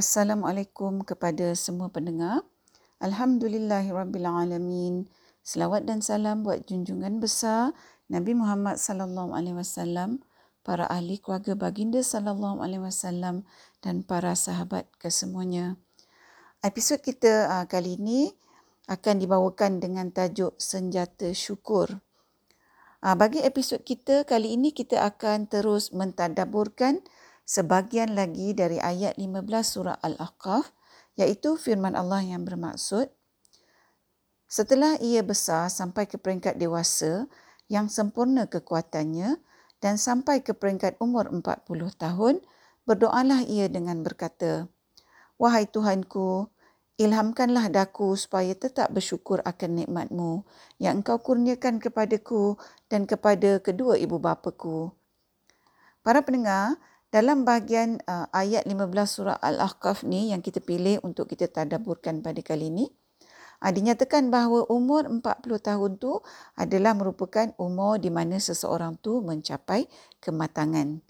Assalamualaikum kepada semua pendengar. Alhamdulillahirabbilalamin. Selawat dan salam buat junjungan besar Nabi Muhammad sallallahu alaihi wasallam, para ahli keluarga baginda sallallahu alaihi wasallam dan para sahabat kesemuanya. Episod kita uh, kali ini akan dibawakan dengan tajuk senjata syukur. Uh, bagi episod kita kali ini kita akan terus mentadaburkan sebahagian lagi dari ayat 15 surah Al-Ahqaf iaitu firman Allah yang bermaksud Setelah ia besar sampai ke peringkat dewasa yang sempurna kekuatannya dan sampai ke peringkat umur 40 tahun, berdoalah ia dengan berkata, Wahai Tuhanku, ilhamkanlah daku supaya tetap bersyukur akan nikmatmu yang engkau kurniakan kepadaku dan kepada kedua ibu bapaku. Para pendengar, dalam bahagian uh, ayat 15 surah Al-Ahqaf ni yang kita pilih untuk kita tadaburkan pada kali ini, uh, dinyatakan bahawa umur 40 tahun tu adalah merupakan umur di mana seseorang tu mencapai kematangan.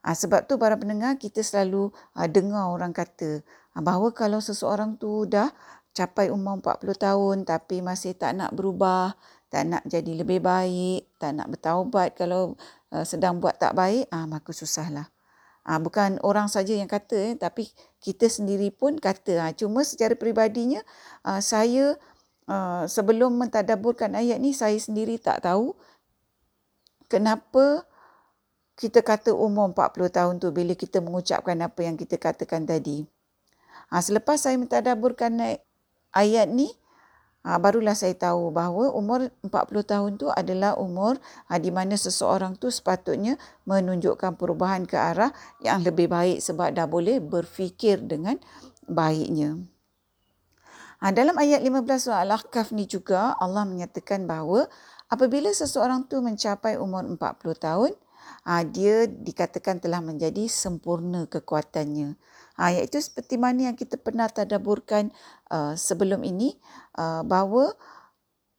Uh, sebab tu para pendengar kita selalu uh, dengar orang kata uh, bahawa kalau seseorang tu dah capai umur 40 tahun tapi masih tak nak berubah, tak nak jadi lebih baik, tak nak bertaubat kalau uh, sedang buat tak baik, uh, maka susahlah. Ha, bukan orang saja yang kata eh, tapi kita sendiri pun kata. Ha, cuma secara peribadinya ha, saya ha, sebelum mentadaburkan ayat ni saya sendiri tak tahu kenapa kita kata umur 40 tahun tu bila kita mengucapkan apa yang kita katakan tadi. Ha, selepas saya mentadaburkan ayat ni, Ha, barulah saya tahu bahawa umur 40 tahun tu adalah umur ha, di mana seseorang tu sepatutnya menunjukkan perubahan ke arah yang lebih baik sebab dah boleh berfikir dengan baiknya. Ha, dalam ayat 15 surah Al-Ahqaf ni juga Allah menyatakan bahawa apabila seseorang tu mencapai umur 40 tahun, ha, dia dikatakan telah menjadi sempurna kekuatannya. Ha, iaitu seperti mana yang kita pernah tadaburkan uh, sebelum ini uh, bahawa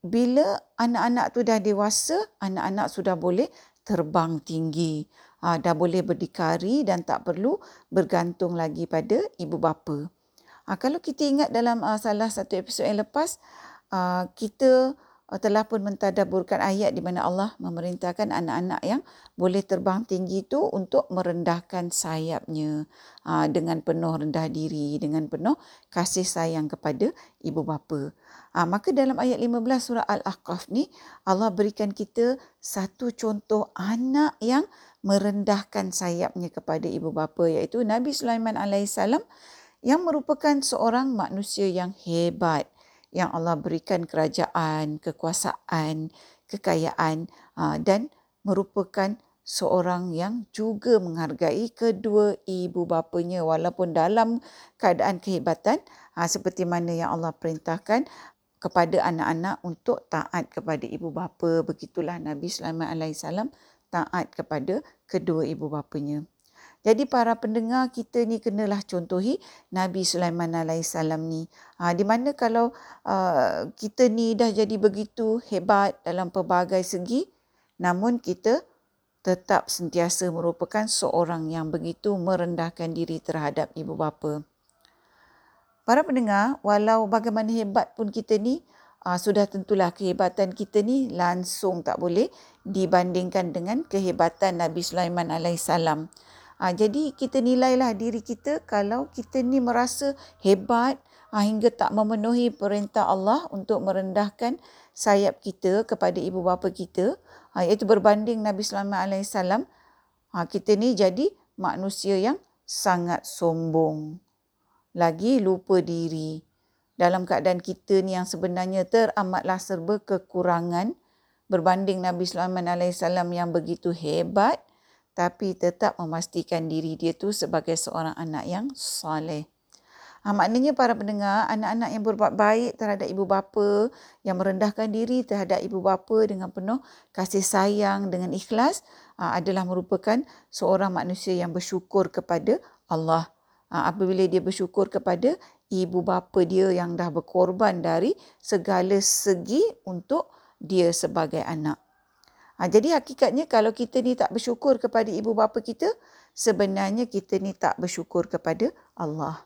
bila anak-anak tu dah dewasa, anak-anak sudah boleh terbang tinggi. Ha, dah boleh berdikari dan tak perlu bergantung lagi pada ibu bapa. Ha, kalau kita ingat dalam uh, salah satu episod yang lepas, uh, kita telah pun mentadaburkan ayat di mana Allah memerintahkan anak-anak yang boleh terbang tinggi itu untuk merendahkan sayapnya uh, dengan penuh rendah diri, dengan penuh kasih sayang kepada ibu bapa. Uh, maka dalam ayat 15 surah Al-Ahqaf ni Allah berikan kita satu contoh anak yang merendahkan sayapnya kepada ibu bapa iaitu Nabi Sulaiman alaihissalam yang merupakan seorang manusia yang hebat yang Allah berikan kerajaan, kekuasaan, kekayaan ah, dan merupakan seorang yang juga menghargai kedua ibu bapanya walaupun dalam keadaan kehebatan ah, seperti mana yang Allah perintahkan kepada anak-anak untuk taat kepada ibu bapa begitulah Nabi Sulaiman alaihissalam taat kepada kedua ibu bapanya. Jadi para pendengar kita ni kenalah contohi Nabi Sulaiman alaihissalam ni. Ha, di mana kalau uh, kita ni dah jadi begitu hebat dalam pelbagai segi namun kita tetap sentiasa merupakan seorang yang begitu merendahkan diri terhadap ibu bapa. Para pendengar, walau bagaimana hebat pun kita ni, uh, sudah tentulah kehebatan kita ni langsung tak boleh dibandingkan dengan kehebatan Nabi Sulaiman alaihissalam. Ha, jadi kita nilailah diri kita kalau kita ni merasa hebat ha, hingga tak memenuhi perintah Allah untuk merendahkan sayap kita kepada ibu bapa kita ha, iaitu berbanding Nabi Sallallahu Alaihi ha, kita ni jadi manusia yang sangat sombong. Lagi lupa diri. Dalam keadaan kita ni yang sebenarnya teramatlah serba kekurangan berbanding Nabi Alaihi Wasallam yang begitu hebat tapi tetap memastikan diri dia tu sebagai seorang anak yang soleh. Ha, maknanya para pendengar, anak-anak yang berbuat baik terhadap ibu bapa, yang merendahkan diri terhadap ibu bapa dengan penuh kasih sayang dengan ikhlas ha, adalah merupakan seorang manusia yang bersyukur kepada Allah. Ha, apabila dia bersyukur kepada ibu bapa dia yang dah berkorban dari segala segi untuk dia sebagai anak. Ha, jadi hakikatnya kalau kita ni tak bersyukur kepada ibu bapa kita, sebenarnya kita ni tak bersyukur kepada Allah.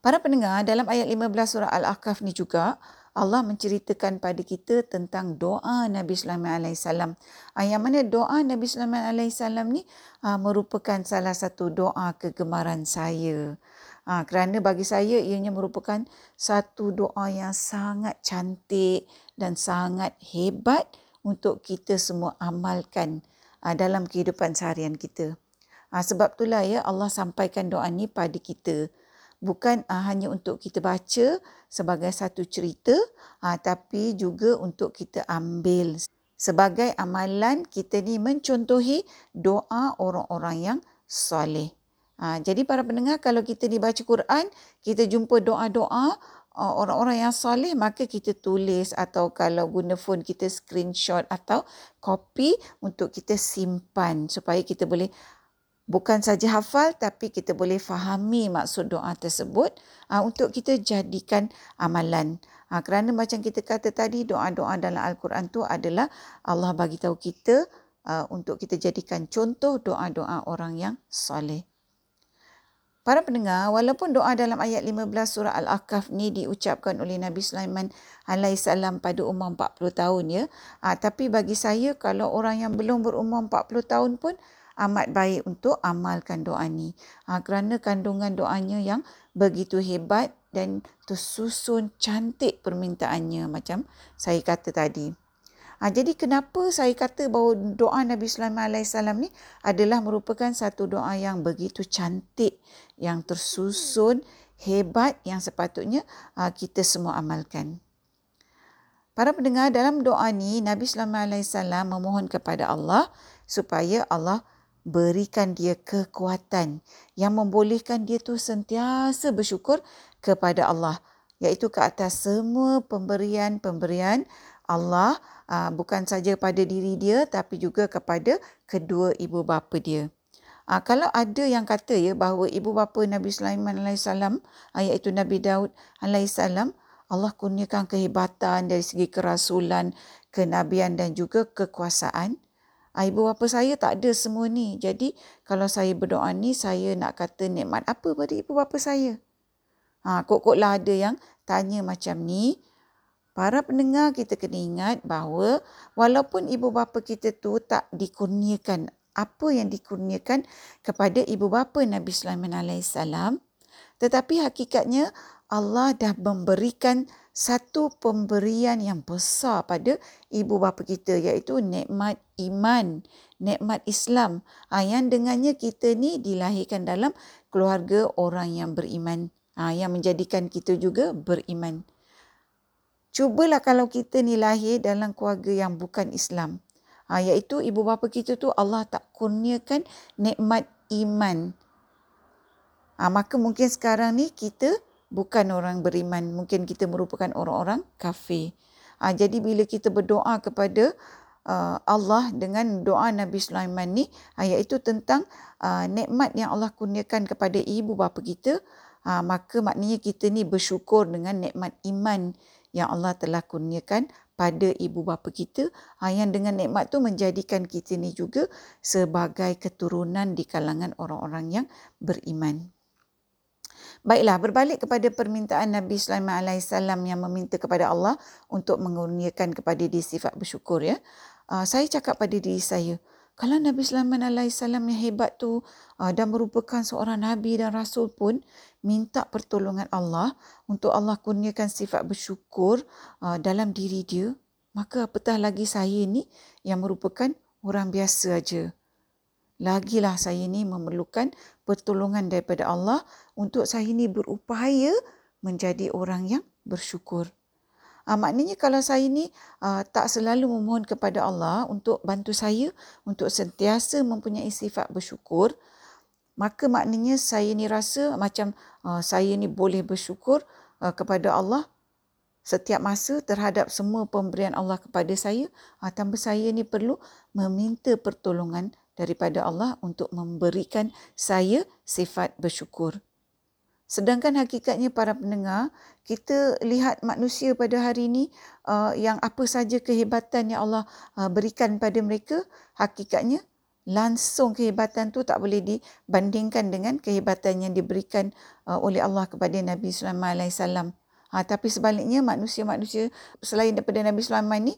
Para pendengar, dalam ayat 15 surah Al-Ahqaf ni juga, Allah menceritakan pada kita tentang doa Nabi Sulaiman alaihissalam. Ah, yang mana doa Nabi Sulaiman alaihissalam ni uh, merupakan salah satu doa kegemaran saya. Uh, kerana bagi saya ianya merupakan satu doa yang sangat cantik dan sangat hebat untuk kita semua amalkan uh, dalam kehidupan seharian kita. Uh, sebab itulah ya Allah sampaikan doa ni pada kita bukan uh, hanya untuk kita baca sebagai satu cerita uh, tapi juga untuk kita ambil sebagai amalan kita ni mencontohi doa orang-orang yang soleh. Uh, jadi para pendengar kalau kita dibaca Quran kita jumpa doa-doa orang-orang yang soleh maka kita tulis atau kalau guna phone kita screenshot atau copy untuk kita simpan supaya kita boleh bukan saja hafal tapi kita boleh fahami maksud doa tersebut uh, untuk kita jadikan amalan. Uh, kerana macam kita kata tadi doa-doa dalam al-Quran tu adalah Allah bagi tahu kita uh, untuk kita jadikan contoh doa-doa orang yang soleh. Para pendengar, walaupun doa dalam ayat 15 surah Al-Ahqaf ni diucapkan oleh Nabi Sulaiman alaihissalam pada umur 40 tahun ya, uh, tapi bagi saya kalau orang yang belum berumur 40 tahun pun amat baik untuk amalkan doa ni. Ha, kerana kandungan doanya yang begitu hebat dan tersusun cantik permintaannya macam saya kata tadi. Ha, jadi kenapa saya kata bahawa doa Nabi Sulaiman AS ni adalah merupakan satu doa yang begitu cantik, yang tersusun, hebat yang sepatutnya ha, kita semua amalkan. Para pendengar dalam doa ni Nabi Sulaiman AS memohon kepada Allah supaya Allah berikan dia kekuatan yang membolehkan dia tu sentiasa bersyukur kepada Allah iaitu ke atas semua pemberian-pemberian Allah ah, bukan saja pada diri dia tapi juga kepada kedua ibu bapa dia. Uh, kalau ada yang kata ya bahawa ibu bapa Nabi Sulaiman alaihissalam uh, iaitu Nabi Daud alaihissalam Allah kurniakan kehebatan dari segi kerasulan, kenabian dan juga kekuasaan. Ah, ibu bapa saya tak ada semua ni. Jadi kalau saya berdoa ni saya nak kata nikmat apa pada ibu bapa saya? Ha, kok-koklah ada yang tanya macam ni. Para pendengar kita kena ingat bahawa walaupun ibu bapa kita tu tak dikurniakan apa yang dikurniakan kepada ibu bapa Nabi Sulaiman alaihissalam tetapi hakikatnya Allah dah memberikan satu pemberian yang besar pada ibu bapa kita iaitu nikmat iman, nikmat Islam. Ha, yang dengannya kita ni dilahirkan dalam keluarga orang yang beriman. Ha, yang menjadikan kita juga beriman. Cubalah kalau kita ni lahir dalam keluarga yang bukan Islam. Ha, iaitu ibu bapa kita tu Allah tak kurniakan nikmat iman. Ha, maka mungkin sekarang ni kita bukan orang beriman. Mungkin kita merupakan orang-orang kafir. Ha, jadi bila kita berdoa kepada uh, Allah dengan doa Nabi Sulaiman ni, ha, iaitu tentang uh, nikmat yang Allah kurniakan kepada ibu bapa kita, ha, maka maknanya kita ni bersyukur dengan nikmat iman yang Allah telah kurniakan pada ibu bapa kita ha, yang dengan nikmat tu menjadikan kita ni juga sebagai keturunan di kalangan orang-orang yang beriman. Baiklah, berbalik kepada permintaan Nabi Sulaiman alaihissalam yang meminta kepada Allah untuk mengurniakan kepada dia sifat bersyukur ya. Uh, saya cakap pada diri saya, kalau Nabi Sulaiman alaihissalam yang hebat tu uh, dan merupakan seorang nabi dan rasul pun minta pertolongan Allah untuk Allah kurniakan sifat bersyukur uh, dalam diri dia, maka apatah lagi saya ni yang merupakan orang biasa aja. Lagilah saya ni memerlukan pertolongan daripada Allah untuk saya ini berupaya menjadi orang yang bersyukur. Uh, maknanya kalau saya ini uh, tak selalu memohon kepada Allah untuk bantu saya untuk sentiasa mempunyai sifat bersyukur, maka maknanya saya ini rasa macam uh, saya ini boleh bersyukur uh, kepada Allah setiap masa terhadap semua pemberian Allah kepada saya uh, tanpa saya ini perlu meminta pertolongan daripada Allah untuk memberikan saya sifat bersyukur. Sedangkan hakikatnya para pendengar, kita lihat manusia pada hari ini uh, yang apa saja kehebatan yang Allah uh, berikan pada mereka, hakikatnya langsung kehebatan tu tak boleh dibandingkan dengan kehebatan yang diberikan uh, oleh Allah kepada Nabi Sulaiman alaihissalam. Ha, tapi sebaliknya manusia-manusia selain daripada Nabi Sulaiman ni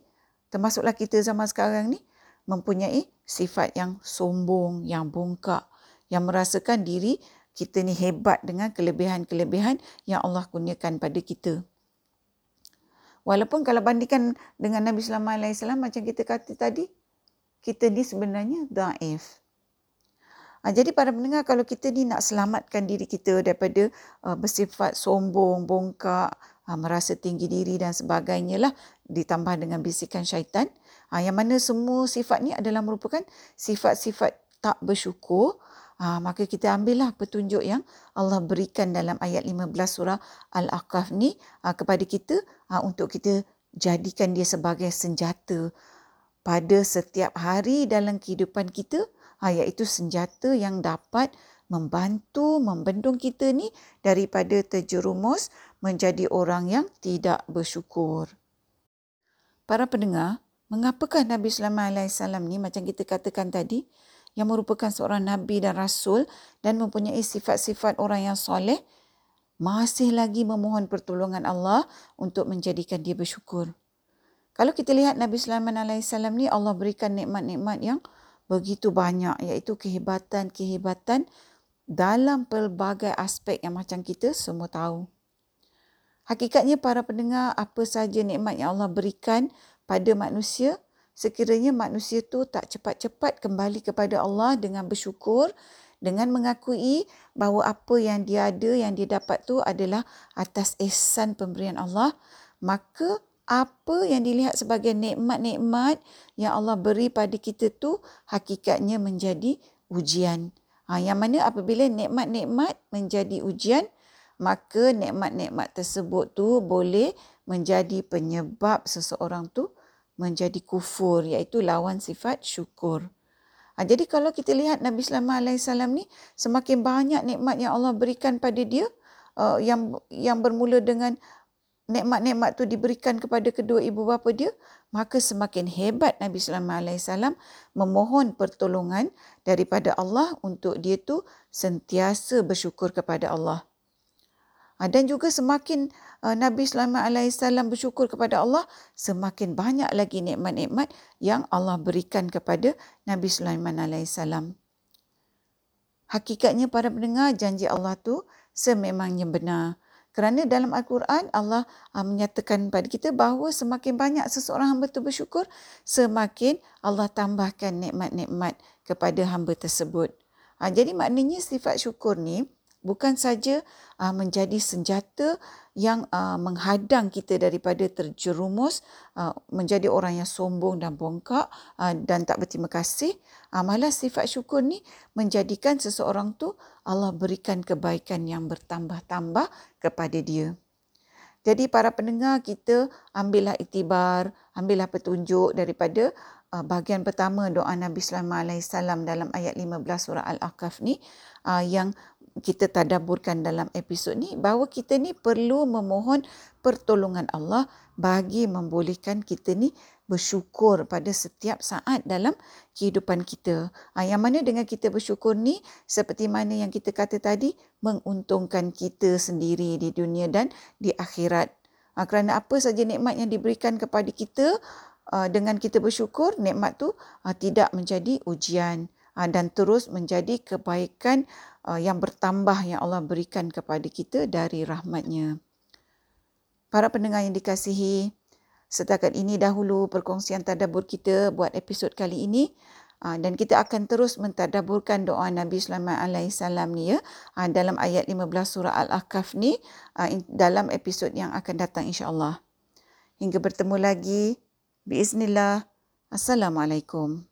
termasuklah kita zaman sekarang ni mempunyai sifat yang sombong, yang bongkak, yang merasakan diri kita ni hebat dengan kelebihan-kelebihan yang Allah kurniakan pada kita. Walaupun kalau bandingkan dengan Nabi Sulaiman alaihissalam macam kita kata tadi, kita ni sebenarnya daif. Ha, jadi para pendengar kalau kita ni nak selamatkan diri kita daripada uh, bersifat sombong, bongkak, uh, merasa tinggi diri dan sebagainya lah ditambah dengan bisikan syaitan. Uh, yang mana semua sifat ni adalah merupakan sifat-sifat tak bersyukur. Uh, maka kita ambillah petunjuk yang Allah berikan dalam ayat 15 surah Al-Aqaf ni uh, kepada kita uh, untuk kita jadikan dia sebagai senjata pada setiap hari dalam kehidupan kita ha, iaitu senjata yang dapat membantu membendung kita ni daripada terjerumus menjadi orang yang tidak bersyukur. Para pendengar, mengapakah Nabi Sulaiman alaihissalam ni macam kita katakan tadi yang merupakan seorang nabi dan rasul dan mempunyai sifat-sifat orang yang soleh masih lagi memohon pertolongan Allah untuk menjadikan dia bersyukur. Kalau kita lihat Nabi Sulaiman alaihissalam ni Allah berikan nikmat-nikmat yang begitu banyak iaitu kehebatan-kehebatan dalam pelbagai aspek yang macam kita semua tahu. Hakikatnya para pendengar apa saja nikmat yang Allah berikan pada manusia sekiranya manusia tu tak cepat-cepat kembali kepada Allah dengan bersyukur dengan mengakui bahawa apa yang dia ada yang dia dapat tu adalah atas ihsan pemberian Allah maka apa yang dilihat sebagai nikmat-nikmat yang Allah beri pada kita tu hakikatnya menjadi ujian. Ha, yang mana apabila nikmat-nikmat menjadi ujian, maka nikmat-nikmat tersebut tu boleh menjadi penyebab seseorang tu menjadi kufur iaitu lawan sifat syukur. Ha, jadi kalau kita lihat Nabi Sulaiman alaihissalam ni semakin banyak nikmat yang Allah berikan pada dia uh, yang yang bermula dengan nikmat-nikmat tu diberikan kepada kedua ibu bapa dia, maka semakin hebat Nabi Sulaiman alaihissalam memohon pertolongan daripada Allah untuk dia tu sentiasa bersyukur kepada Allah. Ha, dan juga semakin uh, Nabi Sulaiman alaihissalam bersyukur kepada Allah, semakin banyak lagi nikmat-nikmat yang Allah berikan kepada Nabi Sulaiman alaihissalam. Hakikatnya para pendengar janji Allah tu sememangnya benar. Kerana dalam Al-Quran Allah uh, menyatakan kepada kita bahawa semakin banyak seseorang hamba itu bersyukur, semakin Allah tambahkan nikmat-nikmat kepada hamba tersebut. Jadi maknanya sifat syukur ni bukan saja uh, menjadi senjata yang uh, menghadang kita daripada terjerumus uh, menjadi orang yang sombong dan bongkak uh, dan tak berterima kasih uh, malah sifat syukur ni menjadikan seseorang tu Allah berikan kebaikan yang bertambah-tambah kepada dia. Jadi para pendengar kita ambillah itibar ambillah petunjuk daripada uh, bahagian pertama doa Nabi Sulaiman alaihissalam dalam ayat 15 surah Al-Aqaf ni uh, yang kita tadaburkan dalam episod ni bahawa kita ni perlu memohon pertolongan Allah bagi membolehkan kita ni bersyukur pada setiap saat dalam kehidupan kita. Ha, yang mana dengan kita bersyukur ni seperti mana yang kita kata tadi menguntungkan kita sendiri di dunia dan di akhirat. Ha, kerana apa saja nikmat yang diberikan kepada kita uh, dengan kita bersyukur nikmat tu uh, tidak menjadi ujian uh, dan terus menjadi kebaikan yang bertambah yang Allah berikan kepada kita dari rahmatnya. Para pendengar yang dikasihi, setakat ini dahulu perkongsian tadabur kita buat episod kali ini. Uh, dan kita akan terus mentadaburkan doa Nabi Sulaiman alaihissalam ni ya uh, dalam ayat 15 surah Al-Ahqaf ni uh, dalam episod yang akan datang insya-Allah. Hingga bertemu lagi. Bismillah. Assalamualaikum.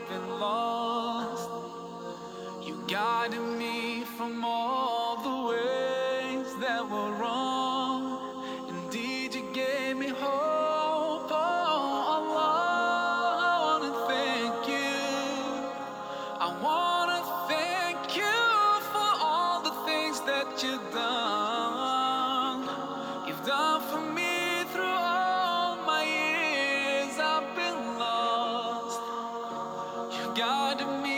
I've been lost. You guided me from all God to me.